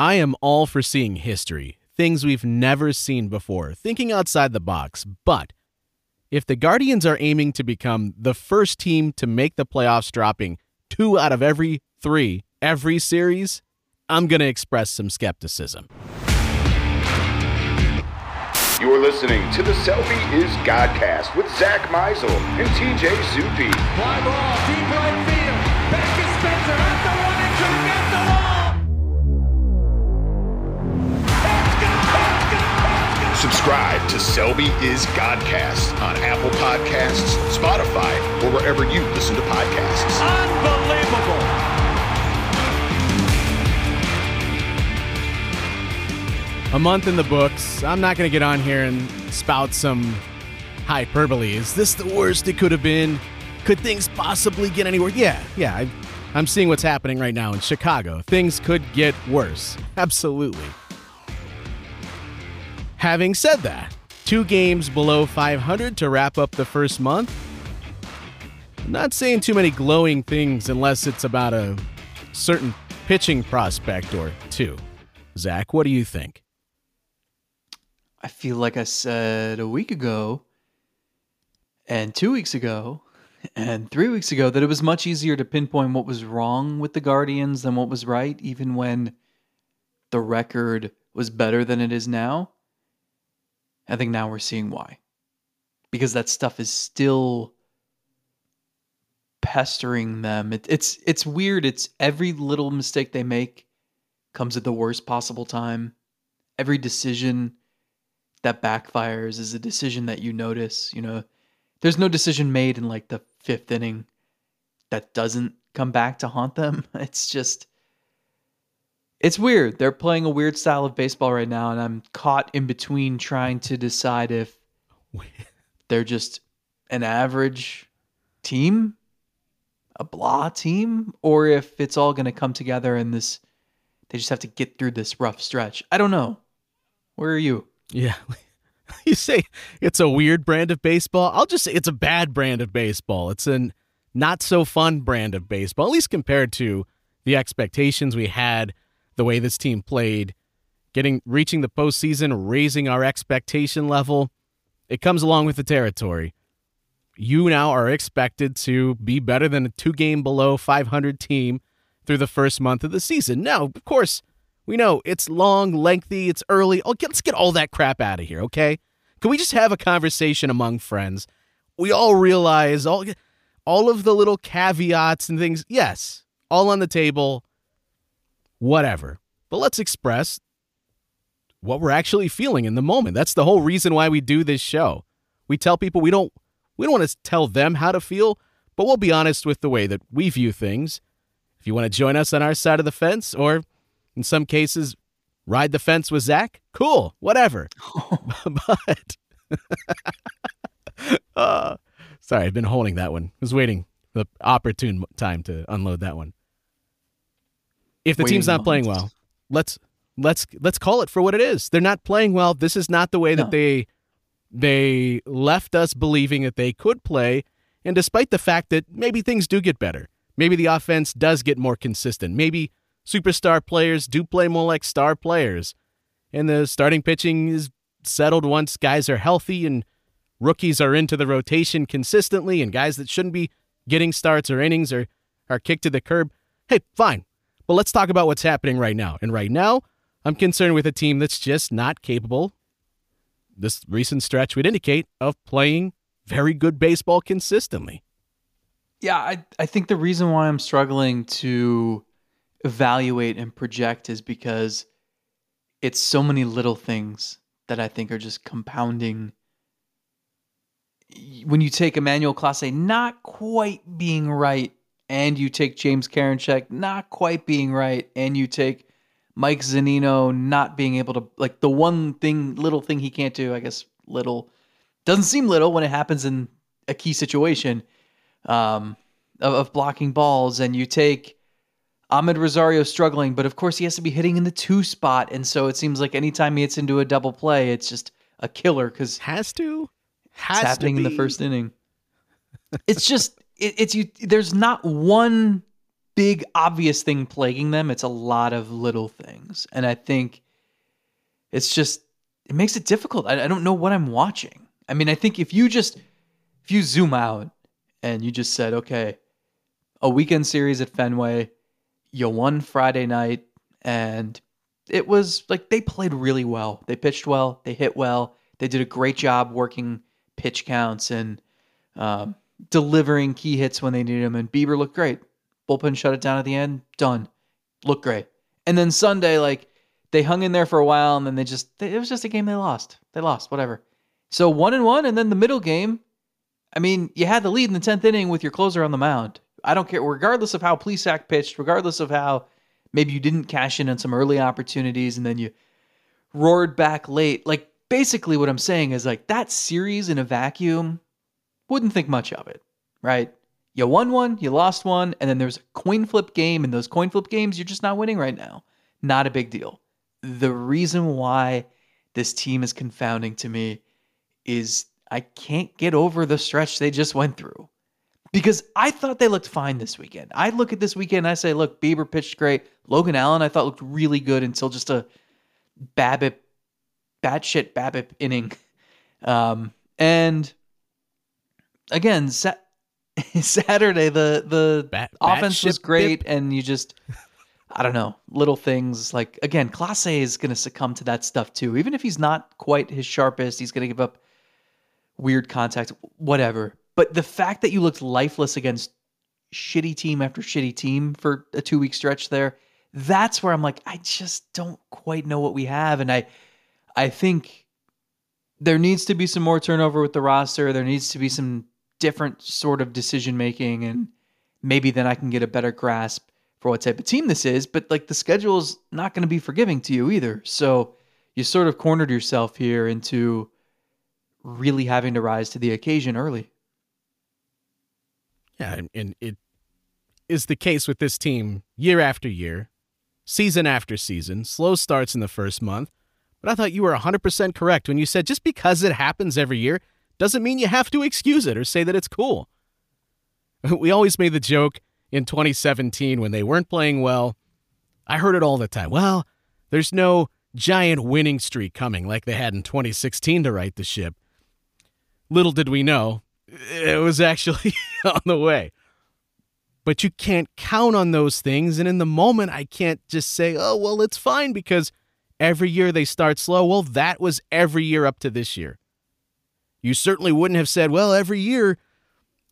I am all for seeing history, things we've never seen before, thinking outside the box. But if the Guardians are aiming to become the first team to make the playoffs, dropping two out of every three every series, I'm going to express some skepticism. You're listening to the Selby is Godcast with Zack Meisel and TJ Zuppe. Fly ball, Subscribe to Selby is Godcast on Apple Podcasts, Spotify, or wherever you listen to podcasts. Unbelievable. A month in the books. I'm not going to get on here and spout some hyperbole. Is this the worst it could have been? Could things possibly get any worse? Yeah, yeah. I, I'm seeing what's happening right now in Chicago. Things could get worse. Absolutely. Having said that, two games below 500 to wrap up the first month. I'm not saying too many glowing things unless it's about a certain pitching prospect or two. Zach, what do you think? I feel like I said a week ago and two weeks ago and three weeks ago that it was much easier to pinpoint what was wrong with the Guardians than what was right, even when the record was better than it is now. I think now we're seeing why. Because that stuff is still pestering them. It, it's it's weird. It's every little mistake they make comes at the worst possible time. Every decision that backfires is a decision that you notice. You know, there's no decision made in like the fifth inning that doesn't come back to haunt them. It's just, it's weird. They're playing a weird style of baseball right now, and I'm caught in between trying to decide if they're just an average team, a blah team, or if it's all going to come together and this, they just have to get through this rough stretch. I don't know. Where are you? Yeah. You say it's a weird brand of baseball. I'll just say it's a bad brand of baseball. It's an not so fun brand of baseball, at least compared to the expectations we had, the way this team played, getting reaching the postseason, raising our expectation level. It comes along with the territory. You now are expected to be better than a two game below 500 team through the first month of the season. Now, of course, we know it's long, lengthy, it's early. Oh, let's get all that crap out of here, okay? Can we just have a conversation among friends? We all realize all all of the little caveats and things. Yes, all on the table. Whatever. But let's express what we're actually feeling in the moment. That's the whole reason why we do this show. We tell people we don't we don't want to tell them how to feel, but we'll be honest with the way that we view things. If you want to join us on our side of the fence or in some cases, ride the fence with Zach. Cool, whatever. but uh, sorry, I've been holding that one. I was waiting the opportune time to unload that one. If the team's not playing well, let's let's let's call it for what it is. They're not playing well. This is not the way that No. they they left us believing that they could play. And despite the fact that maybe things do get better, maybe the offense does get more consistent, maybe superstar players do play more like star players, and the starting pitching is settled once guys are healthy and rookies are into the rotation consistently, and guys that shouldn't be getting starts or innings are, are kicked to the curb. Hey, fine. But let's talk about what's happening right now. And right now, I'm concerned with a team that's just not capable, this recent stretch would indicate, of playing very good baseball consistently. Yeah, I, I think the reason why I'm struggling to evaluate and project is because it's so many little things that I think are just compounding. When you take Emmanuel Clase not quite being right, and you take James Karinchak not quite being right, and you take Mike Zunino not being able to like the one thing little thing he can't do, I guess little doesn't seem little when it happens in a key situation um, of, of blocking balls, and you take Amed Rosario struggling, but of course he has to be hitting in the two spot, and so it seems like anytime he hits into a double play, it's just a killer because Has to? Has it's to happening in the first inning. It's just it, it's you. There's not one big obvious thing plaguing them. It's a lot of little things. And I think it's just it makes it difficult. I, I don't know what I'm watching. I mean, I think if you just if you zoom out and you just said, okay, a weekend series at Fenway, you won Friday night, and it was like they played really well. They pitched well, they hit well, they did a great job working pitch counts and um, delivering key hits when they needed them. And Bieber looked great. Bullpen shut it down at the end. Done. Looked great. And then Sunday, like they hung in there for a while, and then they just it was just a game they lost. They lost, whatever. So one and one, and then the middle game. I mean, you had the lead in the tenth inning with your closer on the mound. I don't care, regardless of how Plesac pitched, regardless of how maybe you didn't cash in on some early opportunities, and then you roared back late. Like basically, what I'm saying is like that series in a vacuum. Wouldn't think much of it, right? You won one, you lost one, and then there's a coin flip game, and those coin flip games, you're just not winning right now. Not a big deal. The reason why this team is confounding to me is I can't get over the stretch they just went through. Because I thought they looked fine this weekend. I look at this weekend I say, look, Bieber pitched great. Logan Allen I thought looked really good until just a Babip, batshit Babip inning. Um, and again, sa- Saturday the the Bat- offense was great, bip. and you just I don't know little things like again, Clase is going to succumb to that stuff too. Even if he's not quite his sharpest, he's going to give up weird contact, whatever. But the fact that you looked lifeless against shitty team after shitty team for a two week stretch there, that's where I'm like, I just don't quite know what we have, and I I think there needs to be some more turnover with the roster. There needs to be some different sort of decision making, and maybe then I can get a better grasp for what type of team this is. But like the schedule is not going to be forgiving to you either. So you sort of cornered yourself here into really having to rise to the occasion early. Yeah, and- and it is the case with this team year after year, season after season, slow starts in the first month. But I thought you were 100% correct when you said just because it happens every year doesn't mean you have to excuse it or say that it's cool. We always made the joke in 2017 when they weren't playing well. I heard it all the time. Well, there's no giant winning streak coming like they had in 2016 to right the ship. Little did we know, it was actually on the way. But you can't count on those things. And in the moment, I can't just say, oh, well, it's fine because every year they start slow. Well, that was every year up to this year. You certainly wouldn't have said, well, every year,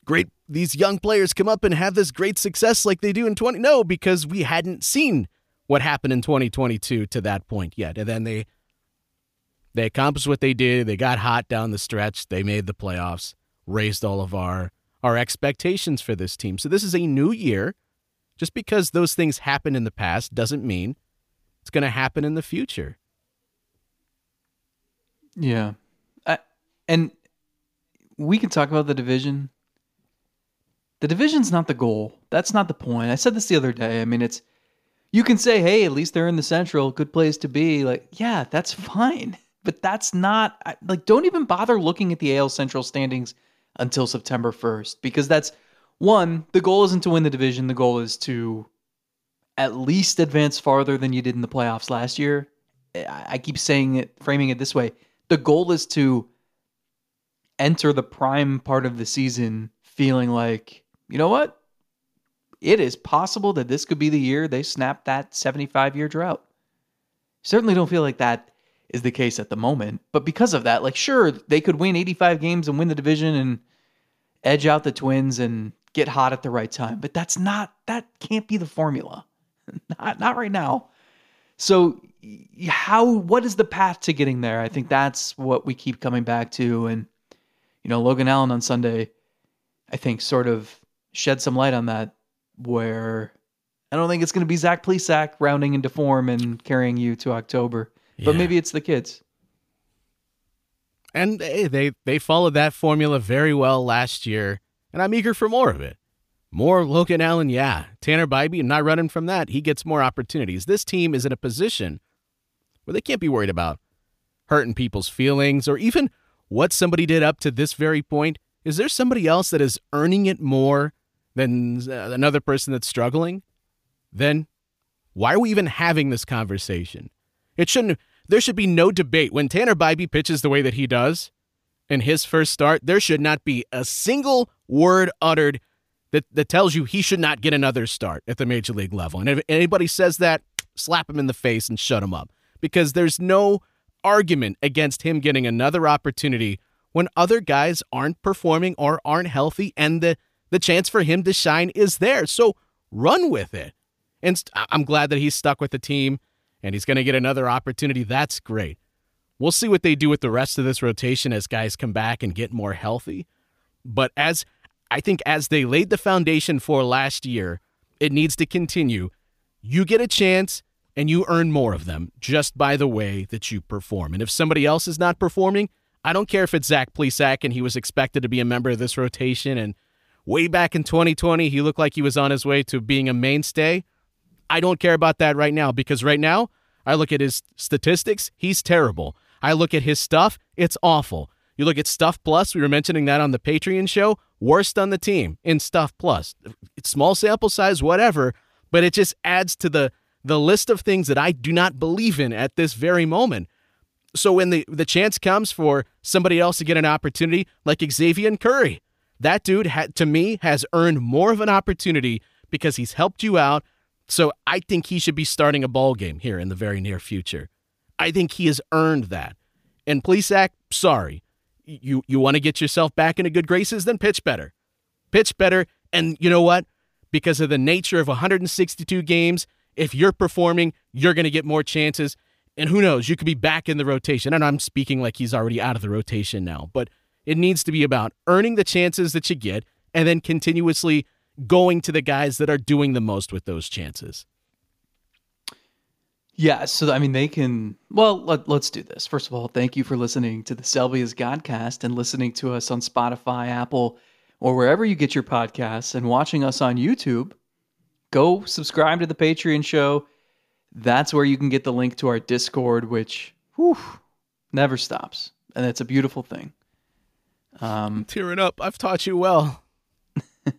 great, these young players come up and have this great success like they do in 20. No, because we hadn't seen what happened in 2022 to that point yet. And then they they accomplished what they did. They got hot down the stretch. They made the playoffs, raised all of our our expectations for this team. So this is a new year. Just because those things happened in the past doesn't mean it's going to happen in the future. Yeah. I, and we can talk about the division. The division's not the goal. That's not the point. I said this the other day. I mean, it's you can say, "Hey, at least they're in the Central, good place to be." Like, yeah, that's fine. But that's not like don't even bother looking at the AL Central standings until September 1st because that's one, the goal isn't to win the division, the goal is to at least advance farther than you did in the playoffs last year. I keep saying it, framing it this way. The goal is to enter the prime part of the season feeling like, you know what? It is possible that this could be the year they snap that 75 year drought. Certainly don't feel like that is the case at the moment. But because of that, like, sure, they could win 85 games and win the division and edge out the Twins and get hot at the right time. But that's not, that can't be the formula. not, not right now. So, how, what is the path to getting there? I think that's what we keep coming back to. And, you know, Logan Allen on Sunday, I think, sort of shed some light on that, where I don't think it's going to be Zach Plesac rounding into form and carrying you to October. But maybe it's the kids. And hey, they they followed that formula very well last year, and I'm eager for more of it. More Logan Allen, yeah. Tanner Bibee, I'm not running from that. He gets more opportunities. This team is in a position where they can't be worried about hurting people's feelings or even what somebody did up to this very point. Is there somebody else that is earning it more than uh, another person that's struggling? then why are we even having this conversation? It shouldn't there should be no debate when Tanner Bibee pitches the way that he does in his first start. There should not be a single word uttered that, that tells you he should not get another start at the major league level. And if anybody says that, slap him in the face and shut him up because there's no argument against him getting another opportunity when other guys aren't performing or aren't healthy and the, the chance for him to shine is there. So run with it. And I'm glad that he's stuck with the team and he's going to get another opportunity. That's great. We'll see what they do with the rest of this rotation as guys come back and get more healthy. But as I think as they laid the foundation for last year, it needs to continue. You get a chance and you earn more of them just by the way that you perform. And if somebody else is not performing, I don't care if it's Zach Plesac and he was expected to be a member of this rotation and way back in 2020 he looked like he was on his way to being a mainstay. I don't care about that right now because right now I look at his statistics, he's terrible. I look at his stuff, it's awful. You look at Stuff Plus, we were mentioning that on the Patreon show, worst on the team in Stuff Plus. It's small sample size, whatever, but it just adds to the the list of things that I do not believe in at this very moment. So when the, the chance comes for somebody else to get an opportunity, like Xzavier Curry, that dude had, to me has earned more of an opportunity because he's helped you out so I think he should be starting a ball game here in the very near future. I think he has earned that. And Plesac, sorry. You you want to get yourself back into good graces, then pitch better. Pitch better. And you know what? Because of the nature of 162 games, if you're performing, you're going to get more chances. And who knows, you could be back in the rotation. And I'm speaking like he's already out of the rotation now, but it needs to be about earning the chances that you get and then continuously going to the guys that are doing the most with those chances. Yeah, so I mean, they can. Well, let, us do this. First of all, thank you for listening to the Selby's Godcast and listening to us on Spotify, Apple, or wherever you get your podcasts, and watching us on YouTube. Go subscribe to the Patreon show. That's where you can get the link to our Discord, which whew, never stops, and it's a beautiful thing. Um, tearing up. I've taught you well.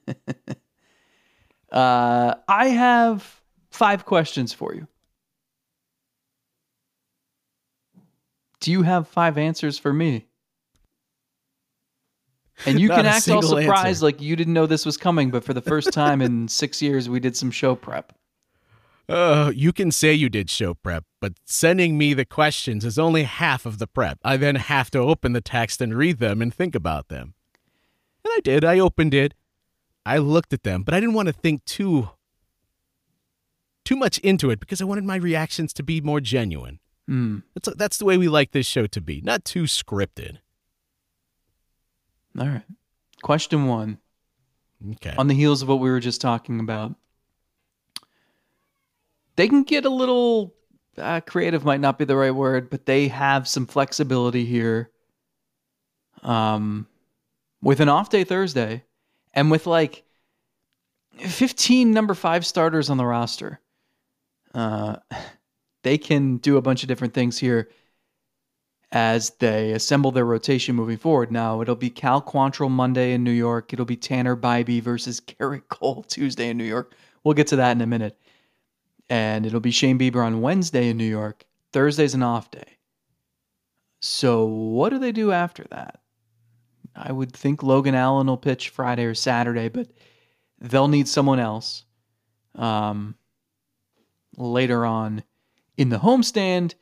Uh, I have five questions for you. Do you have five answers for me? And you can act all surprised answer. like you didn't know this was coming, but for the first time in six years, we did some show prep. Uh, you can say you did show prep, but sending me the questions is only half of the prep. I then have to open the text and read them and think about them. And I did. I opened it. I looked at them, but I didn't want to think too too much into it because I wanted my reactions to be more genuine. Mm. That's that's the way we like this show to be, not too scripted. All right. Question 1. Okay. On the heels of what we were just talking about. They can get a little uh, creative might not be the right word, but they have some flexibility here. Um with an off day Thursday, and with like 15 number five starters on the roster, uh, they can do a bunch of different things here as they assemble their rotation moving forward. Now, it'll be Cal Quantrill Monday in New York. It'll be Tanner Bibee versus Gerrit Cole Tuesday in New York. We'll get to that in a minute. And it'll be Shane Bieber on Wednesday in New York. Thursday's an off day. So, what do they do after that? I would think Logan Allen will pitch Friday or Saturday, but they'll need someone else um, later on in the homestand.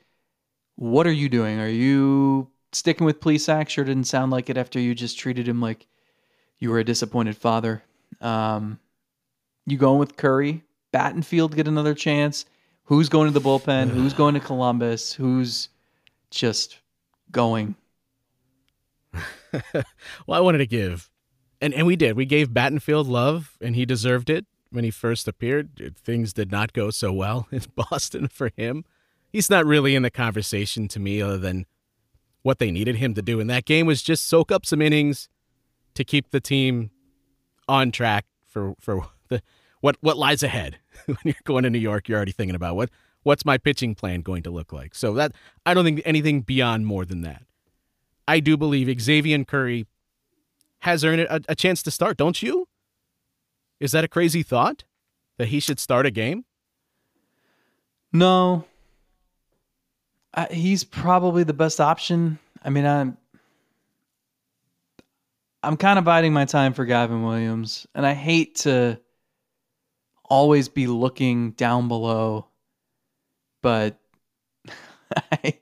What are you doing? Are you sticking with Plesac? Sure didn't sound like it after you just treated him like you were a disappointed father. Um, you going with Curry? Battenfield get another chance? Who's going to the bullpen? Who's going to Columbus? Who's just going? well, I wanted to give, and and we did. We gave Battenfield love, and he deserved it when he first appeared. Things did not go so well in Boston for him. He's not really in the conversation to me, other than what they needed him to do in that game was just soak up some innings to keep the team on track for for the what what lies ahead. when you're going to New York, you're already thinking about what what's my pitching plan going to look like. So that I don't think anything beyond more than that. I do believe Xzavier Curry has earned a, a chance to start, don't you? Is that a crazy thought that he should start a game? No. I, he's probably the best option. I mean, I'm I'm kind of biding my time for Gavin Williams, and I hate to always be looking down below, but I,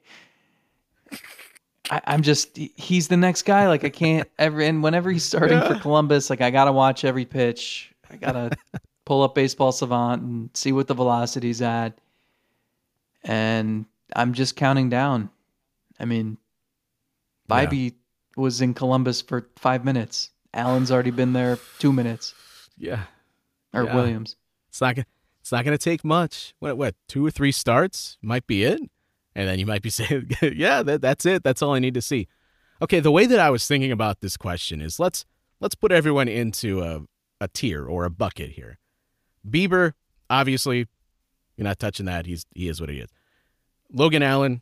I I'm just he's the next guy. Like I can't ever and whenever he's starting for Columbus, like I gotta watch every pitch. I gotta pull up Baseball Savant and see what the velocity's at. And I'm just counting down. I mean, Yeah. Was in Columbus for five minutes. Allen's already been there two minutes. Yeah. Or Yeah. Williams. It's not gonna it's not gonna take much. What what, two or three starts might be it? And then you might be saying, Yeah, that, that's it. That's all I need to see. Okay, the way that I was thinking about this question is let's let's put everyone into a, a tier or a bucket here. Bieber, obviously, you're not touching that. He's he is what he is. Logan Allen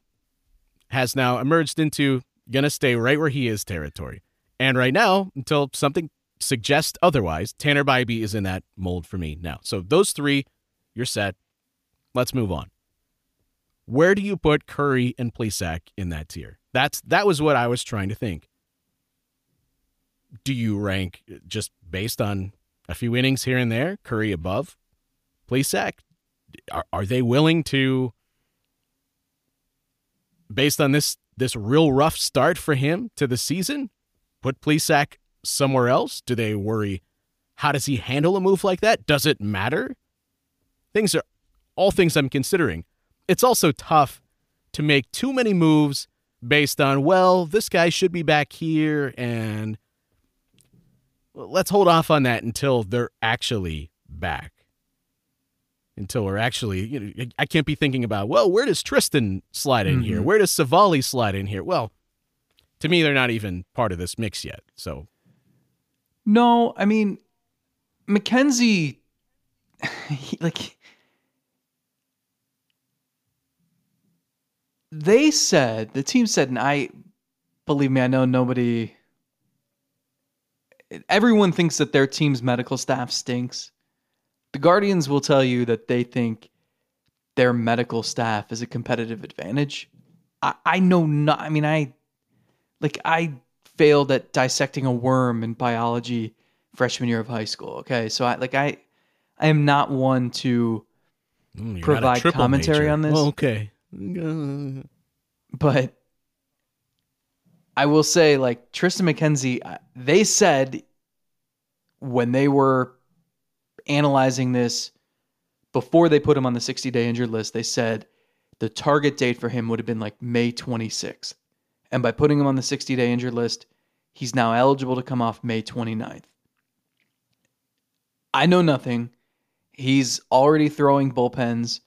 has now emerged into gonna stay right where he is territory. And right now, until something suggests otherwise, Tanner Bibee is in that mold for me now. So those three, you're set. Let's move on. Where do you put Curry and Plesac in that tier? That's that was what I was trying to think. Do you rank just based on a few innings here and there, Curry above, Plesac? Are, are they willing to, based on this this real rough start for him to the season, put Plesac somewhere else? Do they worry? How does he handle a move like that? Does it matter? Things are all things I'm considering. It's also tough to make too many moves based on, well, this guy should be back here and let's hold off on that until they're actually back. Until we're actually, you know, I can't be thinking about, well, where does Triston slide in here? Mhm. Where does Civale slide in here? Well, to me, they're not even part of this mix yet. So, No, I mean, McKenzie, he, like, they said, the team said, and I, believe me, I know nobody, everyone thinks that their team's medical staff stinks. The Guardians will tell you that they think their medical staff is a competitive advantage. I, I know not, I mean, I, like, I failed at dissecting a worm in biology freshman year of high school. Okay, so I like I I am not one to, mm, you're not a Provide commentary major. on this? Well, okay. Uh, but I will say like Triston McKenzie. They said when they were analyzing this before they put him on the 60 day injured list, they said the target date for him would have been like May 26th. And by putting him on the 60 day injured list, he's now eligible to come off May 29th. I know nothing. He's already throwing bullpens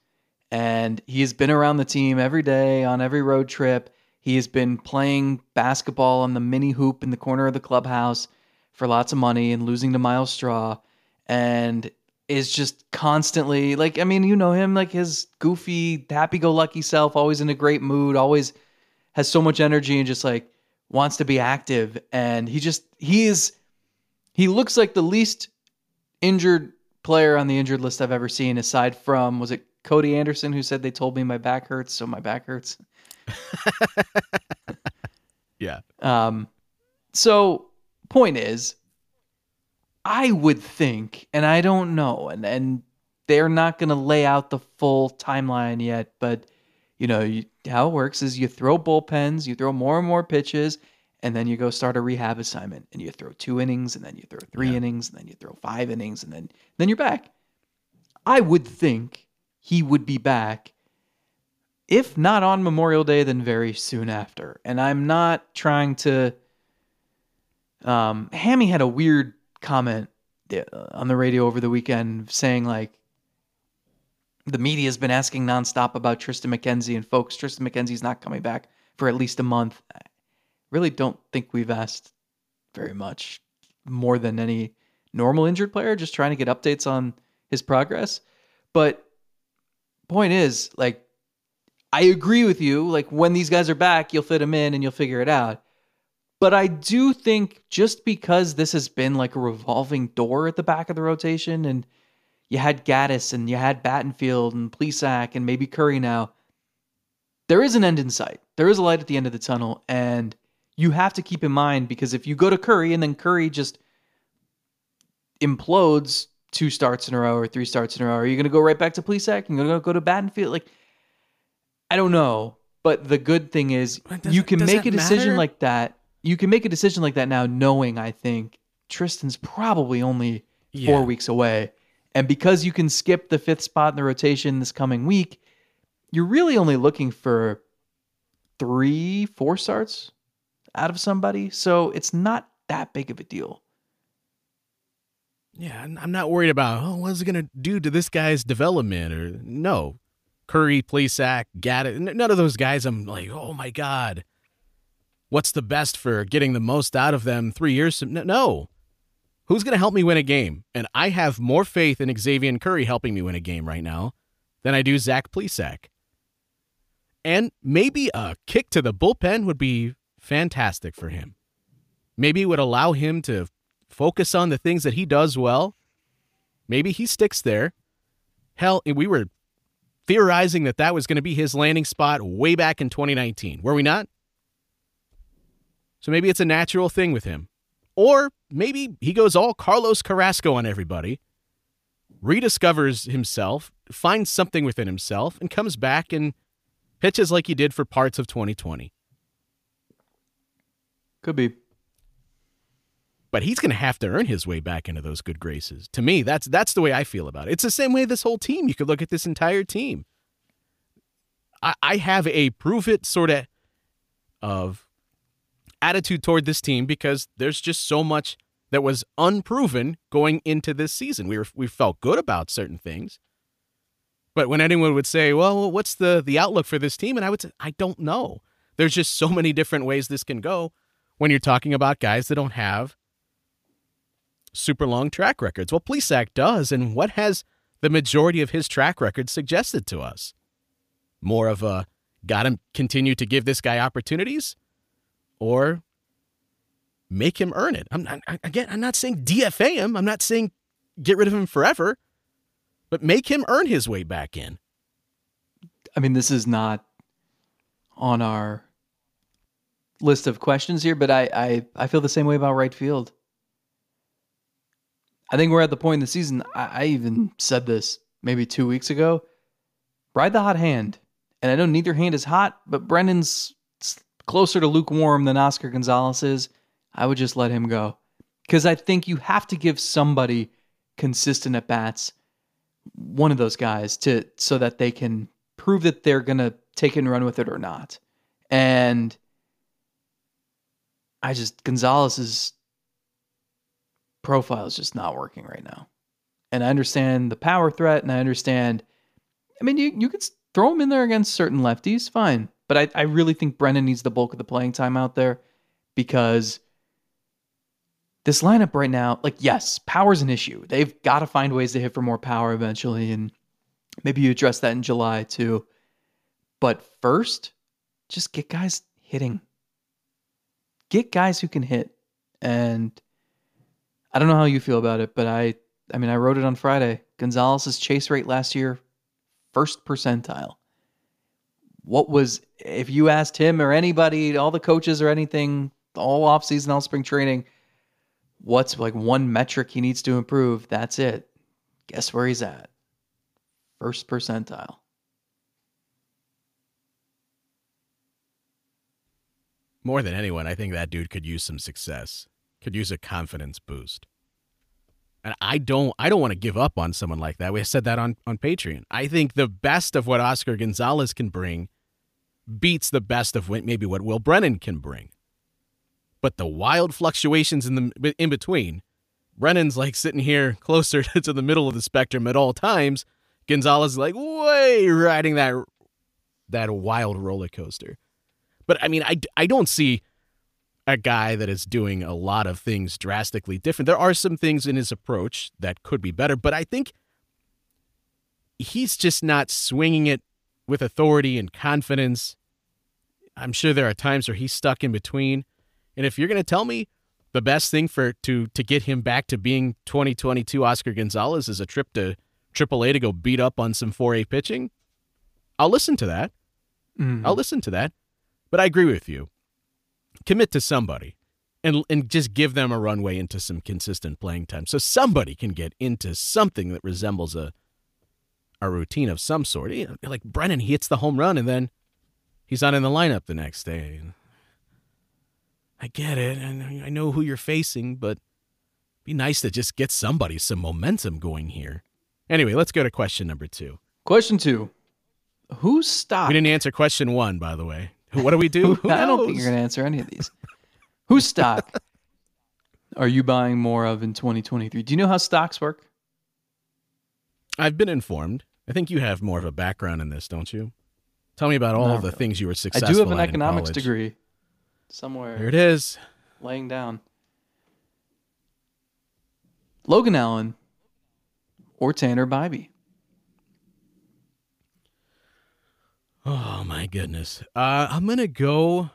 and he has been around the team every day on every road trip. He has been playing basketball on the mini hoop in the corner of the clubhouse for lots of money and losing to Myles Straw and is just constantly like I mean, you know him like his goofy, happy-go-lucky self, always in a great mood, always has so much energy and just like wants to be active and he just he is he looks like the least injured player on the injured list I've ever seen aside from was it Cody Anderson who said they told me my back hurts so my back hurts yeah. um, so point is, I would think, and I don't know, and and they're not going to lay out the full timeline yet, but you know you, how it works is you throw bullpens, you throw more and more pitches, and then you go start a rehab assignment, and you throw two innings, and then you throw three Yeah. innings, and then you throw five innings, and then then you're back. I would think he would be back if not on Memorial Day, then very soon after. And I'm not trying to. Um, Hammy had a weird comment uh, on the radio over the weekend saying like the media has been asking nonstop about Triston McKenzie and folks, Triston McKenzie's not coming back for at least a month. I really don't think we've asked very much more than any normal injured player, just trying to get updates on his progress. But point is, like, I agree with you. Like when these guys are back, you'll fit them in and you'll figure it out. But I do think just because this has been like a revolving door at the back of the rotation and you had Gaddis and you had Battenfield and Plesac and maybe Curry now. There is an end in sight. There is a light at the end of the tunnel, and you have to keep in mind because if you go to Curry and then Curry just implodes two starts in a row or three starts in a row, are you going to go right back to Plesac? You're going to go to Battenfield? Like, I don't know. But the good thing is Does you can make a decision matter? like that. You can make a decision like that now, knowing I think Triston's probably only Yeah. four weeks away. And because you can skip the fifth spot in the rotation this coming week, you're really only looking for three, four starts out of somebody. So it's not that big of a deal. Yeah, I'm- I'm not worried about oh, what's it gonna do to this guy's development or no. Curry, Plesac, Gaddis, none of those guys. I'm like, oh my god, what's the best for getting the most out of them three years? No, who's gonna help me win a game? And I have more faith in Xzavier Curry helping me win a game right now than I do Zach Plesac. And maybe a kick to the bullpen would be fantastic for him. Maybe it would allow him to focus on the things that he does well. Maybe he sticks there. Hell, we were theorizing that that was going to be his landing spot way back in 2019. Were we not? So maybe it's a natural thing with him. Or maybe he goes all Carlos Carrasco on everybody, rediscovers himself, finds something within himself, and comes back and pitches like he did for parts of 2020. Could be. but he's going to have to earn his way back into those good graces. To me, that's that's the way I feel about it. It's the same way this whole team. You could look at this entire team. I, I have a prove it sort of of attitude toward this team because there's just so much that was unproven going into this season. We were we felt good about certain things. But when anyone would say, "Well, what's the the outlook for this team?" and I would say, "I don't know." There's just so many different ways this can go when you're talking about guys that don't have super long track records. Well, Plesac does, and what has the majority of his track record suggested to us? More of a got to continue to give this guy opportunities, or make him earn it. I'm not, again, I'm not saying DFA him. I'm not saying get rid of him forever, but make him earn his way back in. I mean, this is not on our list of questions here, but I, I, I feel the same way about right field. I think we're at the point in the season. I, I even said this maybe two weeks ago. Ride the hot hand. And I know neither hand is hot, but Brennan's closer to lukewarm than Oscar Gonzalez is. I would just let him go. Because I think you have to give somebody consistent at bats, one of those guys, to so that they can prove that they're gonna take it and run with it or not. And I just Gonzalez's profile is just not working right now. And I understand the power threat, and I understand. I mean, you you could throw him in there against certain lefties, fine. But I, I really think Brennan needs the bulk of the playing time out there because this lineup right now, like, yes, power's an issue. They've got to find ways to hit for more power eventually. And maybe you address that in July too. But first, just get guys hitting. Get guys who can hit. And I don't know how you feel about it, but I I mean I wrote it on Friday. Gonzalez's chase rate last year, first percentile. What was if you asked him or anybody, all the coaches or anything, all offseason, all spring training, what's like one metric he needs to improve? That's it. Guess where he's at? First percentile. More than anyone, I think that dude could use some success. Could use a confidence boost. And I don't I don't want to give up on someone like that. We said that on, on Patreon. I think the best of what Oscar Gonzalez can bring beats the best of maybe what Will Brennan can bring. But the wild fluctuations in the in between, Brennan's like sitting here closer to the middle of the spectrum at all times. Gonzalez is like way riding that that wild roller coaster. But I mean, I, I don't see a guy that is doing a lot of things drastically different. There are some things in his approach that could be better, but I think he's just not swinging it with authority and confidence. I'm sure there are times where he's stuck in between. And if you're going to tell me the best thing for to to get him back to being 2022 Oscar Gonzalez is a trip to AAA to go beat up on some 4A pitching, I'll listen to that. Mm-hmm. I'll listen to that. But I agree with you. Commit to somebody and and just give them a runway into some consistent playing time so somebody can get into something that resembles a a routine of some sort. Like Brennan, he hits the home run and then he's not in the lineup the next day. I get it, and I know who you're facing, but be nice to just get somebody some momentum going here. Anyway, let's go to question number two. Question two: Who's stock? We didn't answer question one, by the way. What do we do? Who I don't think you're going to answer any of these. Whose stock are you buying more of in 2023? Do you know how stocks work? I've been informed. I think you have more of a background in this, don't you? Tell me about all Not the really. things you were successful. I do have an economics degree somewhere There it is. laying down. Logan Allen or Tanner Bibee? Oh my goodness. Uh, I'm gonna go.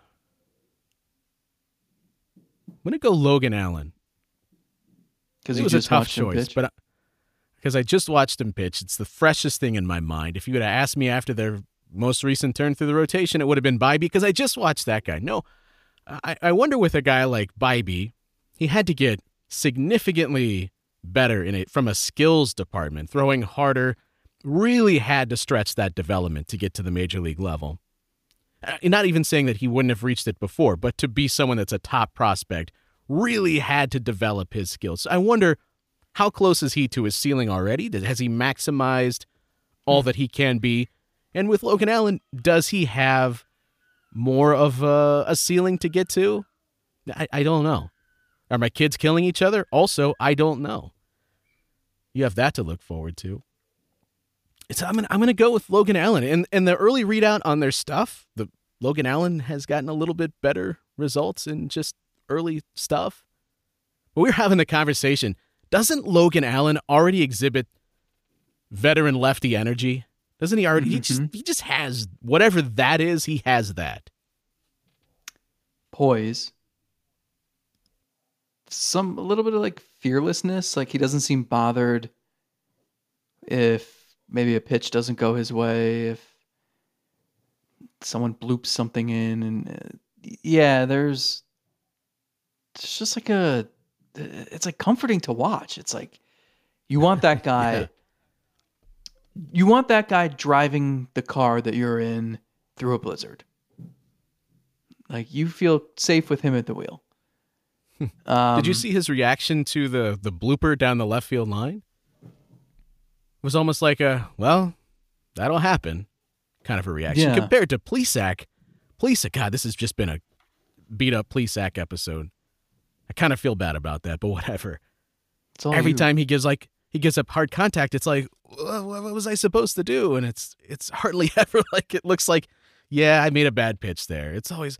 I'm gonna go Logan Allen. Because It was a tough choice, but because I just watched him pitch, it's the freshest thing in my mind. If you would have asked me after their most recent turn through the rotation, it would have been Bibee because I just watched that guy. No, I, I wonder with a guy like Bibee, he had to get significantly better in it from a skills department, throwing harder. Really had to stretch that development to get to the major league level. Uh, not even saying that he wouldn't have reached it before, but to be someone that's a top prospect, really had to develop his skills. I wonder how close is he to his ceiling already? Has he maximized all hmm. that he can be? And with Logan Allen, does he have more of a, a ceiling to get to? I, I don't know. Are my kids killing each other? Also, I don't know. You have that to look forward to. So I'm gonna, I'm gonna go with Logan Allen and and the early readout on their stuff. The Logan Allen has gotten a little bit better results in just early stuff. But we we're having the conversation. Doesn't Logan Allen already exhibit veteran lefty energy? Doesn't he already? He just he just has whatever that is. He has that. poise. Some a little bit of like fearlessness, like he doesn't seem bothered if maybe a pitch doesn't go his way, if someone bloops something in, and uh, yeah, there's it's just like a it's like comforting to watch. It's like you want that guy. Yeah. You want that guy driving the car that you're in through a blizzard. Like you feel safe with him at the wheel. Um, Did you see his reaction to the the blooper down the left field line? It was almost like a well, that'll happen kind of a reaction Yeah. compared to Plesac. Plesac, God, this has just been a beat up Plesac episode. I kind of feel bad about that, but whatever. It's all Every you. time he gives like he gives up hard contact, it's like, what, what was I supposed to do? And it's it's hardly ever like it looks like, yeah, I made a bad pitch there. It's always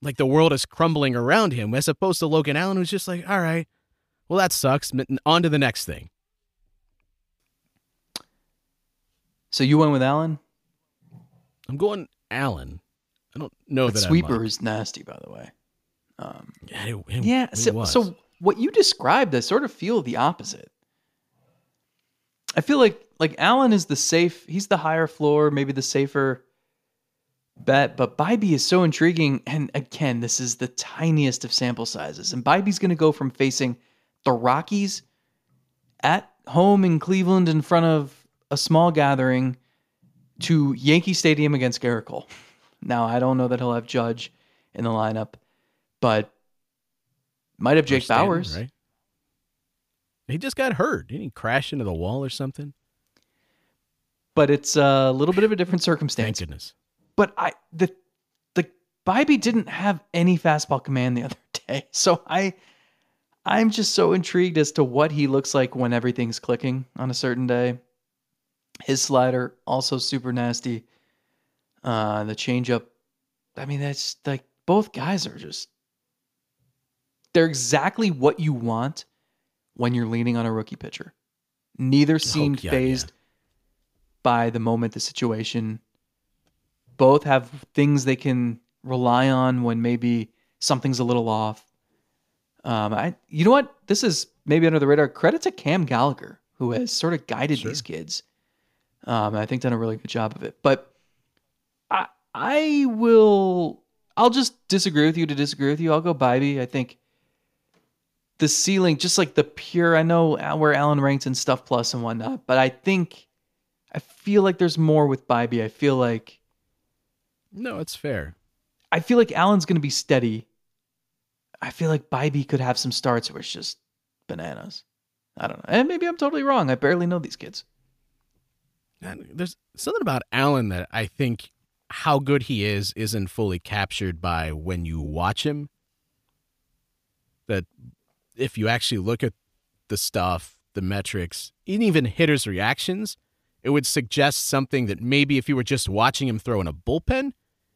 like the world is crumbling around him, as opposed to Logan Allen, who's just like, all right, well that sucks. On to the next thing. So you went with Allen. I'm going Allen. I don't know That that sweeper is nasty, by the way. Um, yeah, it, it- yeah. it So, so what you described, I sort of feel the opposite. I feel like like Allen is the safe. He's the higher floor, maybe the safer bet. But Bibee is so intriguing. And again, this is the tiniest of sample sizes. And Bibee's going to go from facing the Rockies at home in Cleveland in front of a small gathering to Yankee Stadium against Gerrit Cole. Now, I don't know that he'll have Judge in the lineup, but might have Jake Stanton, Bauers. right? He just got hurt. Didn't he crash into the wall or something? But it's a little bit of a different circumstance. Thank goodness. But I the the Bibee didn't have any fastball command the other day, so I I'm just so intrigued as to what he looks like when everything's clicking on a certain day. His slider also super nasty. Uh, the changeup, I mean, that's like both guys are just they're exactly what you want when you're leaning on a rookie pitcher. Neither seemed yeah, yeah. phased by the moment, the situation. Both have things they can rely on when maybe something's a little off. Um, I, you know what? This is maybe under the radar. Credit to Cam Gallagher, who has sort of guided these kids. Um, I think done a really good job of it. But I I will I'll just disagree with you to disagree with you. I'll go Bibee. I think the ceiling, just like the pure, I know uh, where Allen ranks in stuff plus and whatnot, but I think I feel like there's more with Bibee. I feel like No, it's fair. I feel like Allen's going to be steady. I feel like Bibee could have some starts where it's just bananas. I don't know. And maybe I'm totally wrong. I barely know these kids. And there's something about Allen that I think how good he is isn't fully captured by when you watch him. That if you actually look at the stuff, the metrics, and even hitters' reactions, it would suggest something that maybe if you were just watching him throw in a bullpen,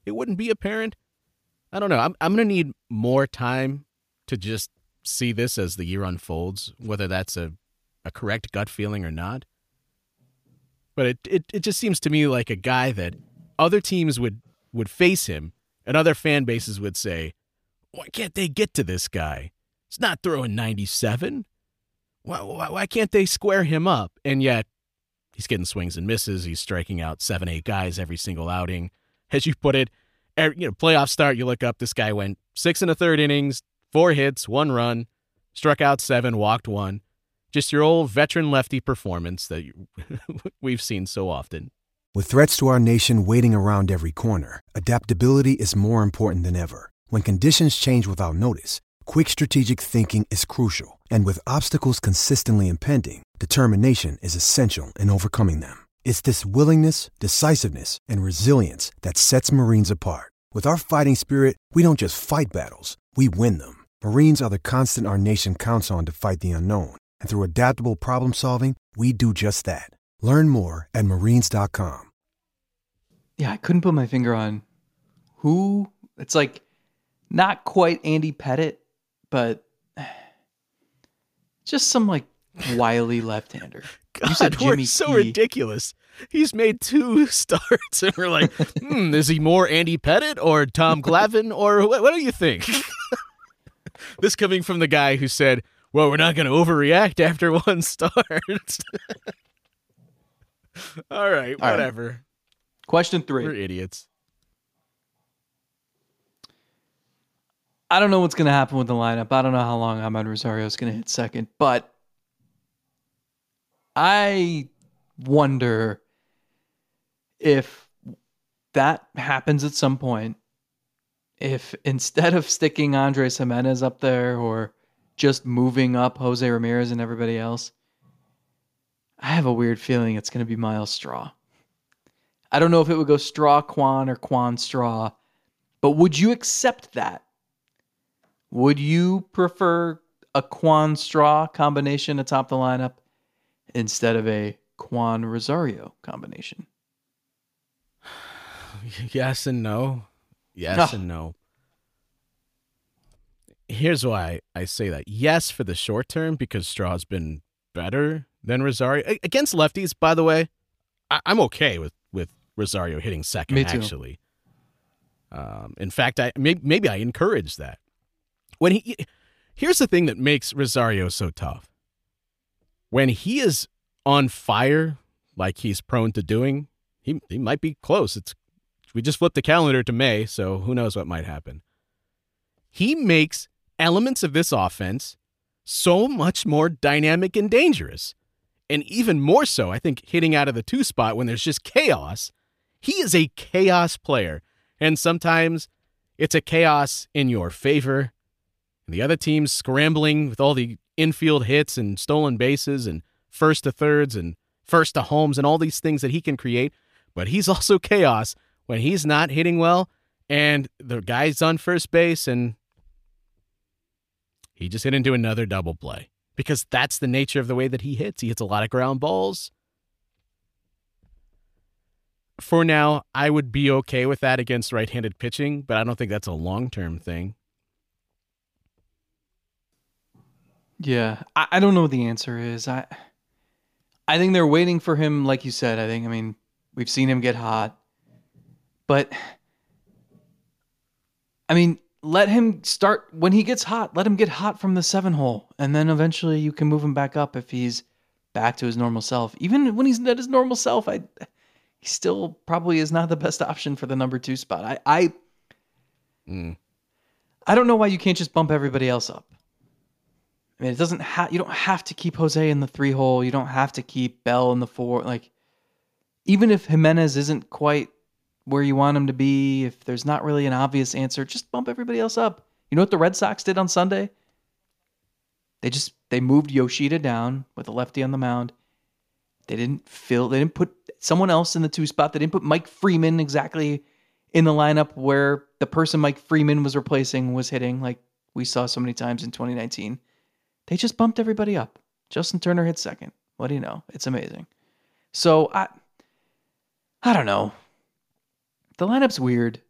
it wouldn't be apparent. I don't know. I'm I'm gonna need more time to just see this as the year unfolds, whether that's a, a correct gut feeling or not. But it, it it just seems to me like a guy that other teams would would face him and other fan bases would say, Why can't they get to this guy? He's not throwing ninety seven. Why, why, why can't they square him up? And yet he's getting swings and misses. He's striking out seven, eight guys every single outing. As you put it, every, you know, playoff start, you look up, this guy went six and a third innings, four hits, one run, struck out seven, walked one. Just your old veteran lefty performance that you, we've seen so often. With threats to our nation waiting around every corner, adaptability is more important than ever. When conditions change without notice, quick strategic thinking is crucial. And with obstacles consistently impending, determination is essential in overcoming them. It's this willingness, decisiveness, and resilience that sets Marines apart. With our fighting spirit, we don't just fight battles, we win them. Marines are the constant our nation counts on to fight the unknown. And through adaptable problem solving, we do just that. Learn more at marines.com. Yeah, I couldn't put my finger on who. It's like not quite Andy Pettitte, but just some like wily left-hander. You said God, we're so Key. ridiculous. He's made two starts, and we're like, hmm, is he more Andy Pettitte or Tom Glavine, or what, what do you think? this coming from the guy who said, well, we're not going to overreact after one start. All right, All right. whatever. Question three. We're idiots. I don't know what's going to happen with the lineup. I don't know how long Amed Rosario is going to hit second, but I wonder if that happens at some point. If instead of sticking Andres Gimenez up there or just moving up Jose Ramirez and everybody else, I have a weird feeling it's going to be Myles Straw. I don't know if it would go Straw Kwan or Kwan Straw, but would you accept that? Would you prefer a Kwan Straw combination atop the lineup instead of a Kwan Rosario combination? Yes and no. Yes Ah. and no. Here's why I say that. Yes, for the short term, because Straw's been better than Rosario. A- Against lefties, by the way, I- I'm okay with, with Rosario hitting second, Me too. actually. Um, in fact, I maybe I encourage that. When he here's the thing that makes Rosario so tough. When he is on fire, like he's prone to doing, he he might be close. It's we just flipped the calendar to May, so who knows what might happen. He makes elements of this offense so much more dynamic and dangerous. And even more so, I think, hitting out of the two spot when there's just chaos. He is a chaos player. And sometimes it's a chaos in your favor. And the other team's scrambling with all the infield hits and stolen bases and first to thirds and first to homes and all these things that he can create. But he's also chaos when he's not hitting well and the guy's on first base and he just hit into another double play because that's the nature of the way that he hits. He hits a lot of ground balls. For now, I would be okay with that against right handed pitching, but I don't think that's a long term thing. Yeah, I, I don't know what the answer is. I I think they're waiting for him, like you said. I think I mean we've seen him get hot, but I mean let him start when he gets hot. Let him get hot from the seven hole, and then eventually you can move him back up if he's back to his normal self. Even when he's not his normal self, I he still probably is not the best option for the number two spot. I I, Mm. I don't know why you can't just bump everybody else up. I mean, it doesn't have you don't have to keep Jose in the three hole. You don't have to keep Bell in the four. Like, even if Gimenez isn't quite where you want him to be, if there's not really an obvious answer, just bump everybody else up. You know what the Red Sox did on Sunday? They just they moved Yoshida down with a lefty on the mound. They didn't fill. They didn't put someone else in the two spot. They didn't put Mike Freeman exactly in the lineup where the person Mike Freeman was replacing was hitting, like we saw so many times in 2019. They just bumped everybody up. Justin Turner hit second. What do you know? It's amazing. So I, I don't know. The lineup's weird.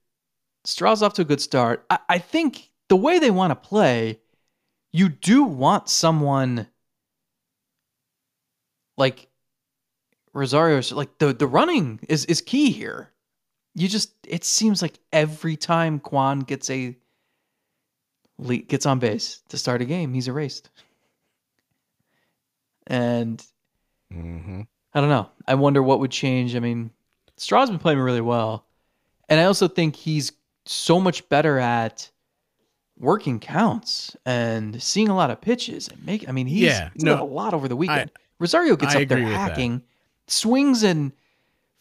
Straw's off to a good start. I, I think the way they want to play, you do want someone like Rosario. Like the the running is is key here. You just it seems like every time Kwan gets a gets on base to start a game, he's erased. And hmm I don't know. I wonder what would change. I mean, Straw's been playing really well. And I also think he's so much better at working counts and seeing a lot of pitches and make I mean he's, Yeah, he's done no, a lot over the weekend. I- Rosario gets I up there agree that. hacking, swings and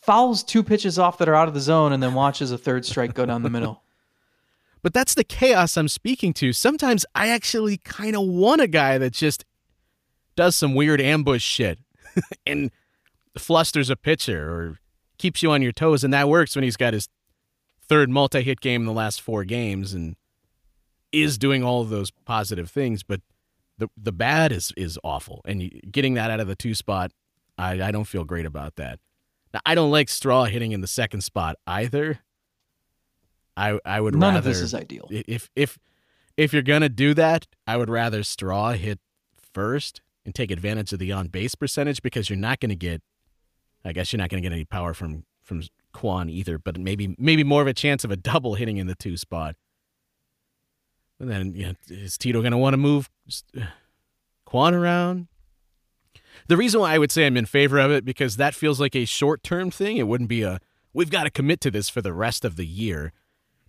fouls two pitches off that are out of the zone and then watches a third strike go down the middle. But that's the chaos I'm speaking to. Sometimes I actually kind of want a guy that just does some weird ambush shit and flusters a pitcher or keeps you on your toes. And that works when he's got his third multi hit game in the last four games and is doing all of those positive things. But the, the bad is, is awful. And getting that out of the two spot, I, I don't feel great about that. Now, I don't like Straw hitting in the second spot either. I, I would None rather of this is ideal. if if if you're gonna do that, I would rather Straw hit first and take advantage of the on base percentage because you're not gonna get. I guess you're not gonna get any power from from Kwan either, but maybe maybe more of a chance of a double hitting in the two spot. And then you know, is Tito gonna want to move Kwan around? The reason why I would say I'm in favor of it because that feels like a short term thing. It wouldn't be a we've got to commit to this for the rest of the year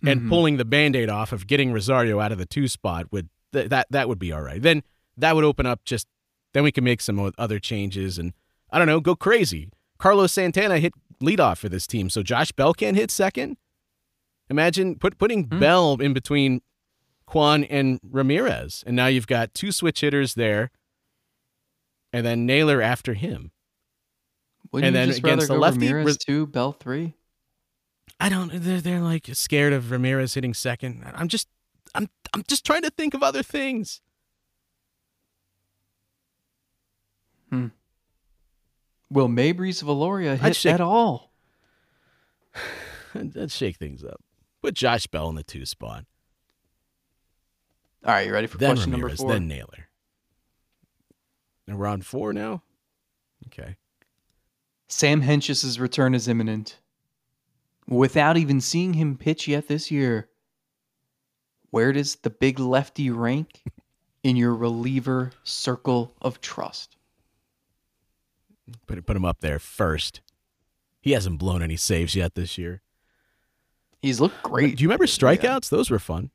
and mm-hmm. pulling the band-aid off of getting Rosario out of the two spot would th- that that would be all right. Then that would open up just then we can make some other changes and I don't know, go crazy. Carlos Santana hit leadoff for this team, so Josh Bell can't hit second. Imagine put putting hmm. Bell in between Kwan and Ramirez, and now you've got two switch hitters there, and then Naylor after him. Wouldn't And you then just against rather the lefty, Ramirez two, Bell three? I don't. They're they're like scared of Ramirez hitting second. I'm just I'm I'm just trying to think of other things. Hmm. Will Mabrys Valoria hit shake- at all? Let's shake things up. Put Josh Bell in the two spot. All right, you ready for Then question Ramirez. number four? Then Naylor. And we're on four now. Okay. Sam Hentges' return is imminent. Without even seeing him pitch yet this year, where does the big lefty rank in your reliever circle of trust? Put put him up there first. He hasn't blown any saves yet this year. He's looked great. Do you remember strikeouts? Those were fun.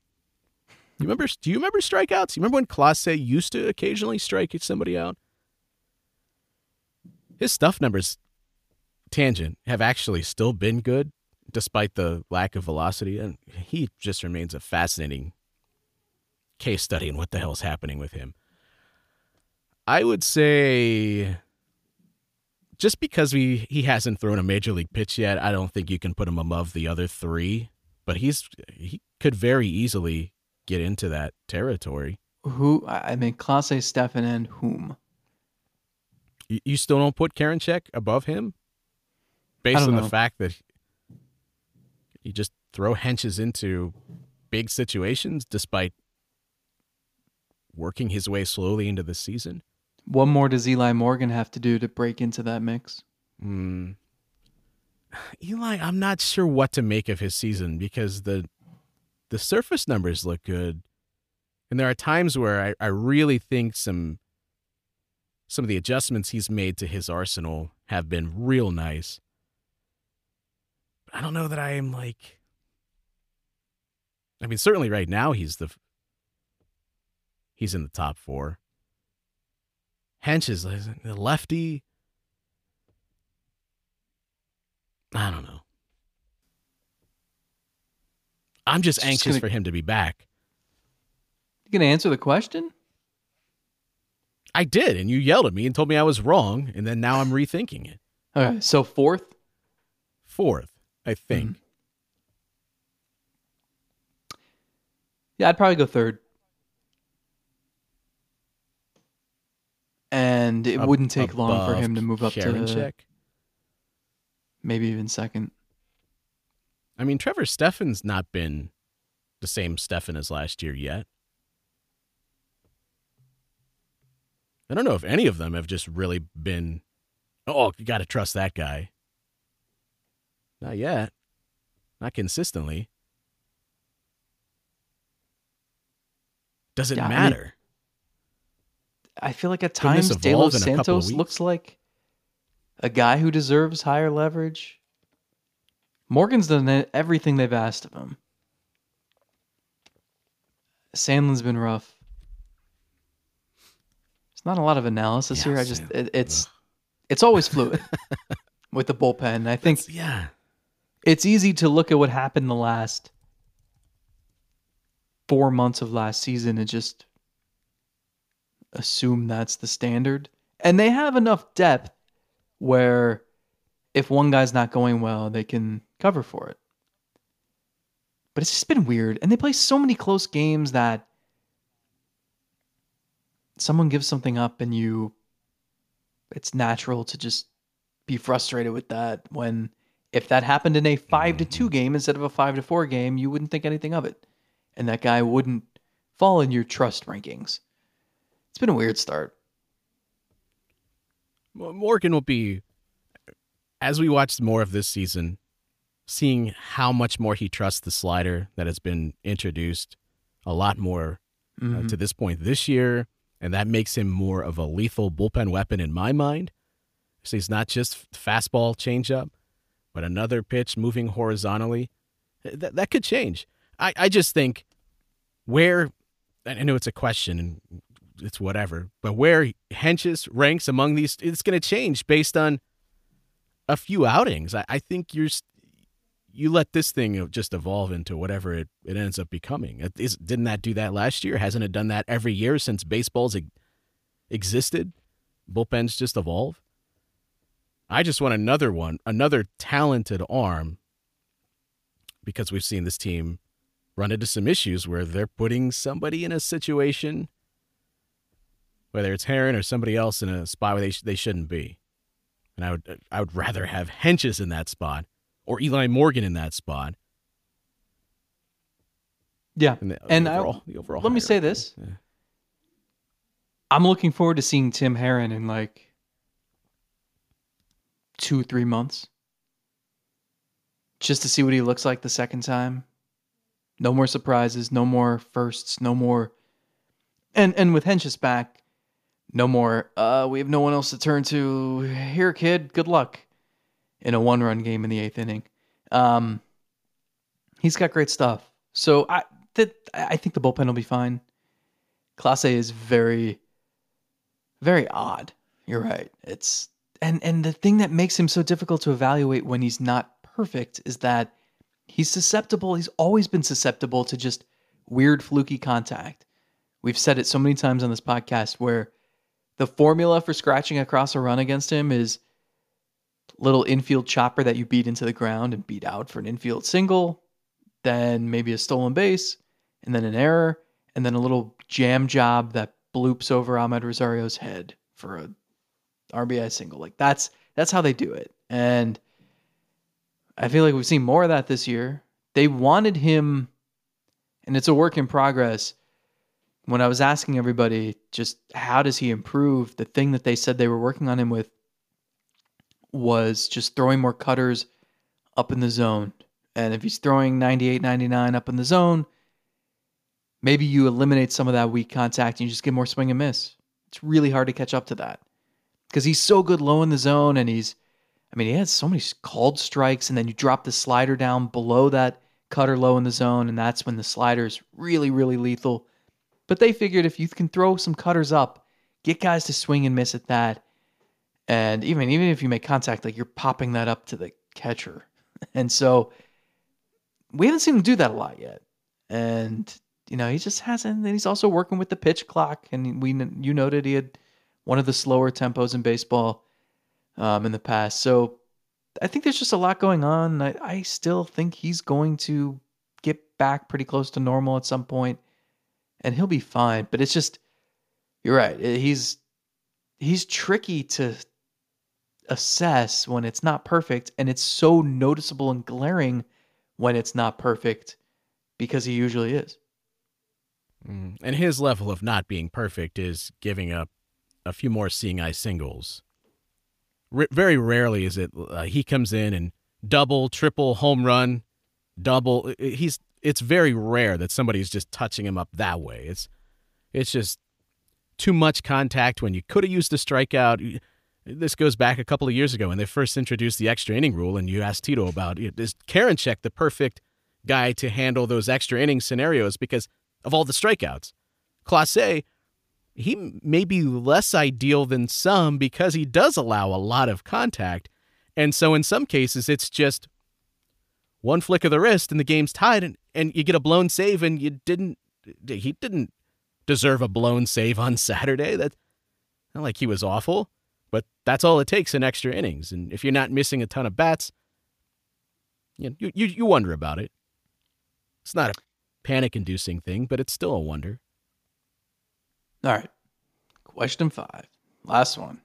You remember? Do you remember strikeouts? You remember when Clase used to occasionally strike somebody out? His stuff numbers, tangent, have actually still been good despite the lack of velocity, and he just remains a fascinating case study in what the hell's happening with him. I would say just because we he hasn't thrown a major league pitch yet, I don't think you can put him above the other three. But he's he could very easily get into that territory. Who? I mean, Clase, Stephan, and whom? You, you still don't put Karinchak above him, based on know. the fact that you just throw Hentges into big situations despite working his way slowly into the season. What more does Eli Morgan have to do to break into that mix? Mm. Eli, I'm not sure what to make of his season because the the surface numbers look good. And there are times where I, I really think some some of the adjustments he's made to his arsenal have been real nice. I don't know that I am like I mean certainly right now he's the he's in the top 4. Hentges, the lefty. I don't know. I'm just, just anxious gonna, for him to be back. You gonna answer the question? I did, and you yelled at me and told me I was wrong, and then now I'm rethinking it. Okay, so fourth? Fourth, I think. Mm-hmm. Yeah, I'd probably go third. And it Ab- wouldn't take long for him to move up to Karinchak. maybe even second. I mean, Trevor Stephan's not been the same Steffen as last year yet. I don't know if any of them have just really been, oh, you got to trust that guy. Not yet. Not consistently. Does it Yeah, I mean, matter? I feel like at times De Los evolve in a couple of Santos looks like a guy who deserves higher leverage. Morgan's done everything they've asked of him. Sandlin's been rough. There's not a lot of analysis Yeah, here. I just it, it's it's always fluid with the bullpen. I think It's- yeah. it's easy to look at what happened the last four months of last season and just assume that's the standard. And they have enough depth where if one guy's not going well, they can cover for it. But it's just been weird. And they play so many close games that someone gives something up and you it's natural to just be frustrated with that when if that happened in a 5 to 2 mm-hmm. game instead of a 5 to 4 game, you wouldn't think anything of it. And that guy wouldn't fall in your trust rankings. It's been a weird start. Morgan will be, as we watch more of this season, seeing how much more he trusts the slider that has been introduced a lot more uh, to this point this year. And that makes him more of a lethal bullpen weapon in my mind. So he's not just fastball changeup, but another pitch moving horizontally. That, that could change. I, I just think where, I know it's a question and it's whatever, but where Hentges ranks among these, it's going to change based on a few outings. I, I think you're, you let this thing just evolve into whatever it, it ends up becoming. It is, didn't that do that last year? Hasn't it done that every year since baseball's e- existed? Bullpens just evolve. I just want another one, another talented arm, because we've seen this team run into some issues where they're putting somebody in a situation, whether it's Herron or somebody else, in a spot where they sh- they shouldn't be. And I would I would rather have Hentges in that spot or Eli Morgan in that spot. Yeah. And the, and the I- overall, the overall let me say this. Yeah. I'm looking forward to seeing Tim Herron in like two, three months. Just to see what he looks like the second time. No more surprises, no more firsts, no more and and with Hentges back, no more uh we have no one else to turn to. Here, kid, good luck. In a one run game in the eighth inning. Um he's got great stuff. So I that I think the bullpen will be fine. Clase is very, very odd. You're right. It's and and the thing that makes him so difficult to evaluate when he's not perfect is that he's susceptible. He's always been susceptible to just weird, fluky contact. We've said it so many times on this podcast where the formula for scratching across a run against him is little infield chopper that you beat into the ground and beat out for an infield single, then maybe a stolen base, and then an error, and then a little jam job that bloops over Amed Rosario's head for a RBI single. Like that's that's how they do it. And I feel like we've seen more of that this year. They wanted him and it's a work in progress. When I was asking everybody just how does he improve, the thing that they said they were working on him with was just throwing more cutters up in the zone. And if he's throwing 98, 99 up in the zone, maybe you eliminate some of that weak contact and you just get more swing and miss. It's really hard to catch up to that. because he's so good low in the zone and he's I mean, he has so many called strikes, and then you drop the slider down below that cutter low in the zone, and that's when the slider is really, really lethal. But they figured if you can throw some cutters up, get guys to swing and miss at that, and even even if you make contact, like you're popping that up to the catcher. And so we haven't seen him do that a lot yet. And you know, he just hasn't. And he's also working with the pitch clock, and we you noted he had one of the slower tempos in baseball um, in the past. So I think there's just a lot going on. I, I still think he's going to get back pretty close to normal at some point, and he'll be fine. But it's just you're right. Eh, he's he's tricky to assess when it's not perfect, and it's so noticeable and glaring when it's not perfect because he usually is. Mm. And his level of not being perfect is giving up a few more seeing eye singles r- very rarely is it uh, he comes in and double, triple, home run, double. He's it's very rare that somebody's just touching him up that way. It's it's just too much contact when you could have used a strikeout. This goes back a couple of years ago when they first introduced the extra inning rule, and you asked Tito about is Karinchak the perfect guy to handle those extra inning scenarios because of all the strikeouts? Clase he may be less ideal than some because he does allow a lot of contact. And so in some cases, it's just one flick of the wrist and the game's tied, and, and you get a blown save, and you didn't, he didn't deserve a blown save on Saturday. That's not like he was awful, but that's all it takes in extra innings. And if you're not missing a ton of bats, you, you, you wonder about it. It's not a panic inducing thing, but it's still a wonder. All right. Question five. Last one.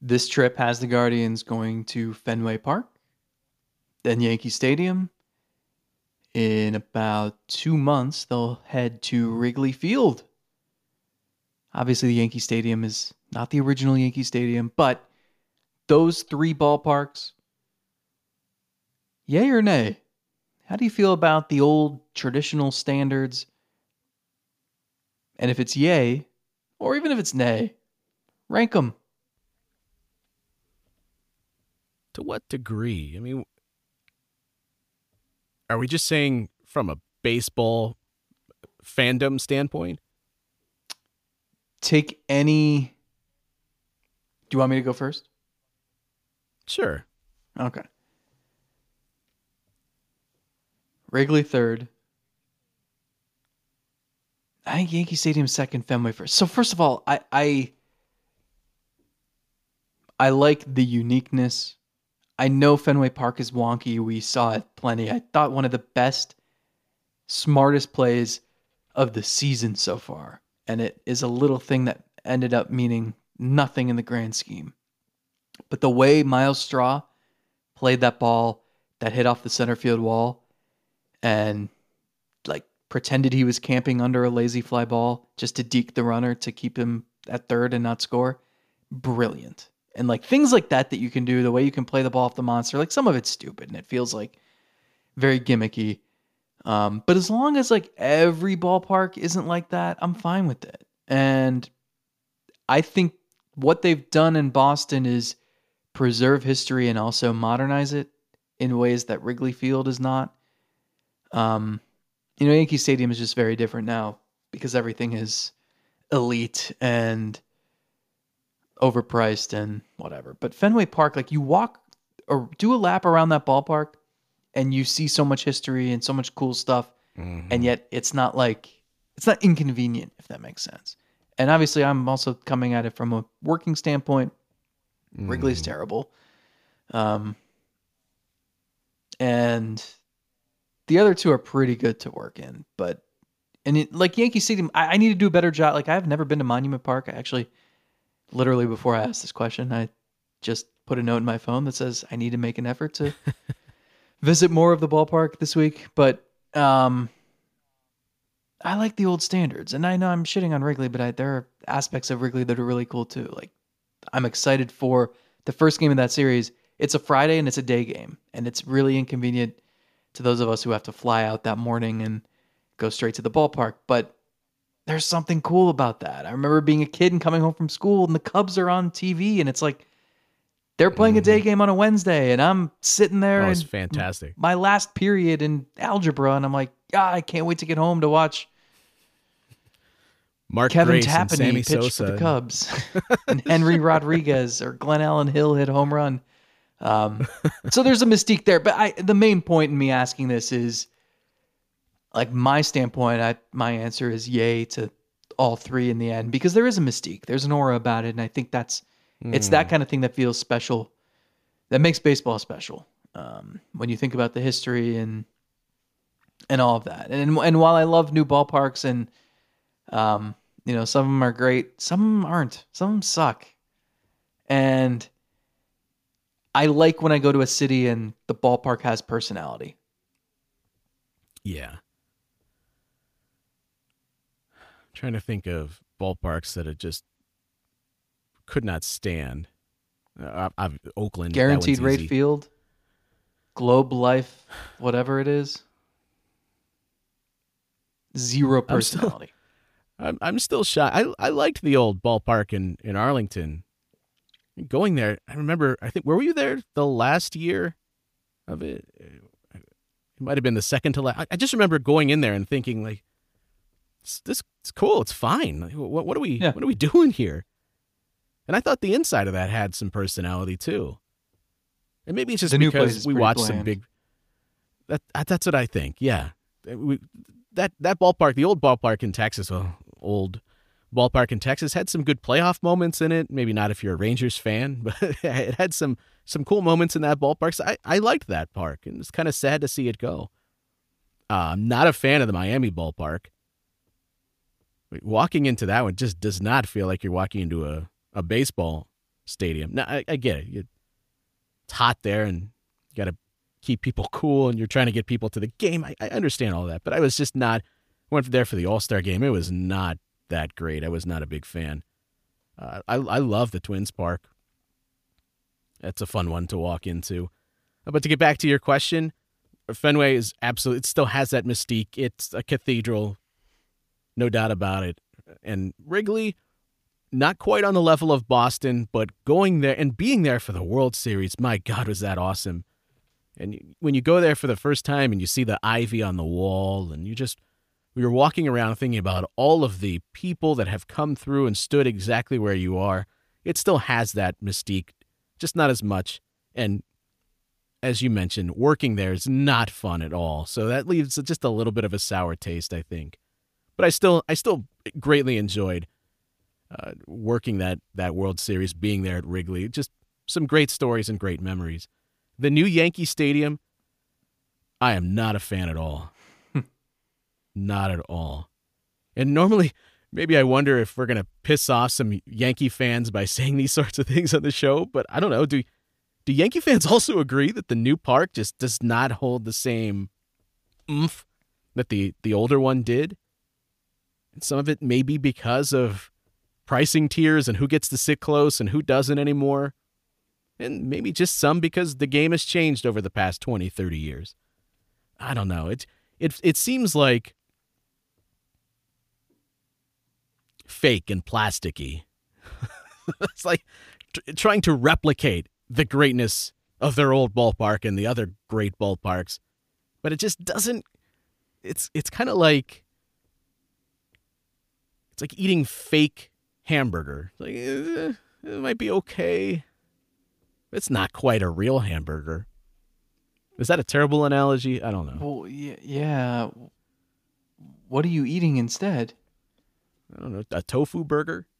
This trip has the Guardians going to Fenway Park, then Yankee Stadium. In about two months, they'll head to Wrigley Field. Obviously, the Yankee Stadium is not the original Yankee Stadium, but those three ballparks, yay or nay? How do you feel about the old traditional standards and if it's yay, or even if it's nay, rank them. To what degree? I mean, are we just saying from a baseball fandom standpoint? Take any. Do you want me to go first? Sure. Okay. Wrigley third, I think Yankee Stadium second, Fenway first. So first of all, I I I like the uniqueness. I know Fenway Park is wonky. We saw it plenty. I thought one of the best, smartest plays of the season so far. And it is a little thing that ended up meaning nothing in the grand scheme. But the way Myles Straw played that ball that hit off the center field wall and like pretended he was camping under a lazy fly ball just to deke the runner to keep him at third and not score. Brilliant. And like things like that that you can do, the way you can play the ball off the monster, like some of it's stupid and it feels like very gimmicky. Um, but as long as like every ballpark isn't like that, I'm fine with it. And I think what they've done in Boston is preserve history and also modernize it in ways that Wrigley Field is not. Um, you know, Yankee Stadium is just very different now because everything is elite and overpriced and whatever. But Fenway Park, like you walk or do a lap around that ballpark and you see so much history and so much cool stuff. Mm-hmm. And yet it's not like it's not inconvenient, if that makes sense. And obviously I'm also coming at it from a working standpoint. Mm. Wrigley's terrible. Um and the other two are pretty good to work in, but and it, like Yankee Stadium, I, I, need to do a better job. Like I've never been to Monument Park. I actually, literally before I asked this question, I just put a note in my phone that says I need to make an effort to visit more of the ballpark this week. But um, I like the old standards, and I know I'm shitting on Wrigley, but I, there are aspects of Wrigley that are really cool too. Like I'm excited for the first game of that series. It's a Friday and it's a day game, and it's really inconvenient to those of us who have to fly out that morning and go straight to the ballpark. But there's something cool about that. I remember being a kid and coming home from school and the Cubs are on TV and it's like they're playing a day game on a Wednesday and I'm sitting there Mm-hmm. Oh, it's fantastic. my last period in algebra and I'm like, ah, I can't wait to get home to watch Mark Kevin Grace Sammy pitch Sosa. for the Cubs and Henry Rodriguez or Glenn Allen Hill hit home run. Um, so there's a mystique there. But I, the main point in me asking this is like my standpoint, I, my answer is yay to all three in the end because there is a mystique. There's an aura about it. And I think that's, it's Hmm. that kind of thing that feels special, that makes baseball special. Um, when you think about the history and, and all of that. And, and while I love new ballparks and, um, you know, some of them are great, some of them aren't. Some of them suck. And I like when I go to a city and the ballpark has personality. Yeah. Trying to think of ballparks that it just could not stand. Uh, I, I've, Oakland. Guaranteed rate easy. field, Globe Life, whatever it is. Zero I'm still- personality. I'm I'm still shy. I I liked the old ballpark in in Arlington. Going there, I remember. I think where were you there the last year of it? It might have been the second to last. I, I just remember going in there and thinking like, "This this it's cool. It's fine. What what are we Yeah. what are we doing here?" And I thought the inside of that had some personality too. And maybe it's just The new place because is we watched some big. That that- that's what I think. Yeah, we, that that ballpark, the old ballpark in Texas, well, old ballpark in Texas had some good playoff moments in it. Maybe not if you're a Rangers fan, but it had some some cool moments in that ballpark. So I I liked that park, and it's kind of sad to see it go. Uh, I'm not a fan of the Miami ballpark. Walking into that one just does not feel like you're walking into a, a baseball stadium. Now I, I get it. It's hot there, and you got to keep people cool, and you're trying to get people to the game. I, I understand all that, but I was just not went there for the All Star game. It was not that great. I was not a big fan. Uh, I I love the Twins Park. That's a fun one to walk into. Uh, But to get back to your question, Fenway is absolutely. It still has that mystique. It's a cathedral, no doubt about it. And Wrigley, not quite on the level of Boston, but going there and being there for the World Series, my God, was that awesome! And when you go there for the first time and you see the ivy on the wall, and you just we were walking around thinking about all of the people that have come through and stood exactly where you are. It still has that mystique, just not as much. And as you mentioned, working there is not fun at all. So that leaves just a little bit of a sour taste, I think. But I still, I still greatly enjoyed uh, working that that World Series, being there at Wrigley. Just some great stories and great memories. The new Yankee Stadium, I am not a fan at all. not at all. And normally, maybe I wonder if we're gonna piss off some Yankee fans by saying these sorts of things on the show. But I don't know. Do do Yankee fans also agree that the new park just does not hold the same oomph that the the older one did? Some of it may be because of pricing tiers and who gets to sit close and who doesn't anymore. And maybe just some because the game has changed over the past 20, 30 years. I don't know. It it it seems like fake and plasticky. it's like t- trying to replicate the greatness of their old ballpark and the other great ballparks, but it just doesn't. It's it's kind of like it's like eating fake hamburger. Like eh, it might be okay. It's not quite a real hamburger. Is that a terrible analogy? I don't know. Well, yeah, yeah. What are you eating instead? I don't know. A tofu burger?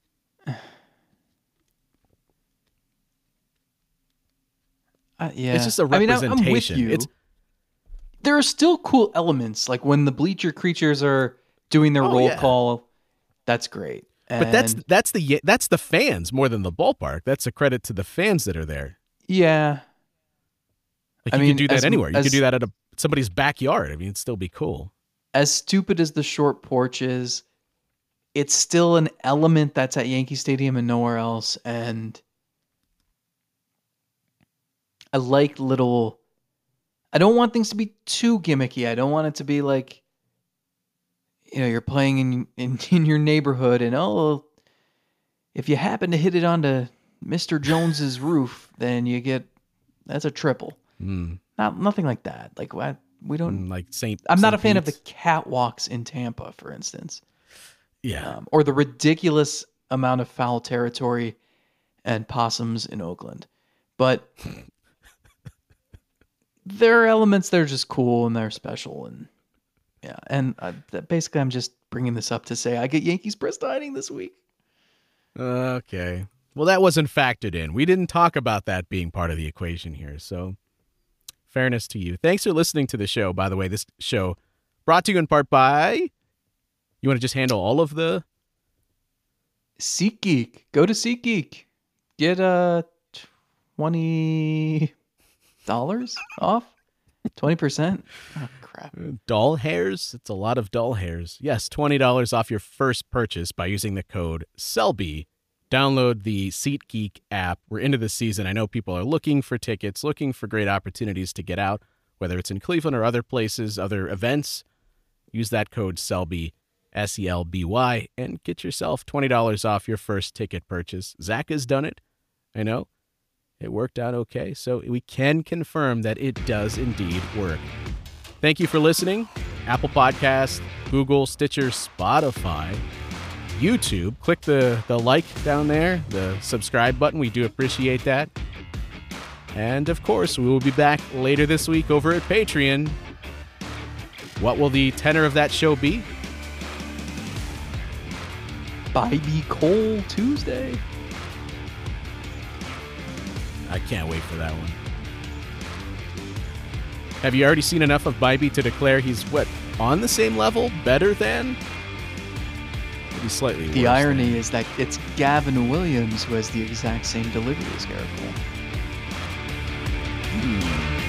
Uh, yeah, It's just a I mean, I'm- with representation. you. It's- there are still cool elements, like when the bleacher creatures are doing their Oh, roll yeah. call. That's great. But that's that's the that's the fans more than the ballpark. That's a credit to the fans that are there. yeah. Like I you mean, can do that as- anywhere. You as- could do that at a somebody's backyard. I mean, it'd still be cool. As stupid as the short porch is, it's still an element that's at Yankee Stadium and nowhere else. And I like little. I don't want things to be too gimmicky. I don't want it to be like, you know you're playing in in, in your neighborhood, and oh, if you happen to hit it onto Mister Jones's roof, then you get that's a triple. Mm, Not nothing like that. Like what we don't. mm, like Saint. I'm not a Saint fan of the catwalks in Tampa, for instance, Yeah. um, or the ridiculous amount of foul territory and possums in Oakland. But there are elements that are just cool and they're special, and yeah. And uh, that- basically, I'm just bringing this up to say I get Yankees press dining this week. Okay. Well, that wasn't factored in. We didn't talk about that being part of the equation here. So, fairness to you. Thanks for listening to the show. By the way, this show brought to you in part by. You want to just handle all of the. SeatGeek. Go to SeatGeek. Get uh twenty dollars off. Twenty percent. Oh crap. Uh, dull hairs? It's a lot of dull hairs. Yes, $20 off your first purchase by using the code SELBY. Download the SeatGeek app. We're into the season. I know people are looking for tickets, looking for great opportunities to get out, whether it's in Cleveland or other places, other events. Use that code SELBY, S E L B Y, and get yourself $20 off your first ticket purchase. Zach has done it. I know. It worked out okay. So we can confirm that it does indeed work. Thank you for listening. Apple Podcast, Google, Stitcher, Spotify, YouTube. Click the, the like down there, the subscribe button. We do appreciate that. And of course, we will be back later this week over at Patreon. What will the tenor of that show be? Bibee Cole Tuesday. I can't wait for that one. Have you already seen enough of Bibee to declare he's what on the same level, better than? Maybe slightly. The irony than. is that it's Gavin Williams who has the exact same delivery as Gerrit Cole. Hmm.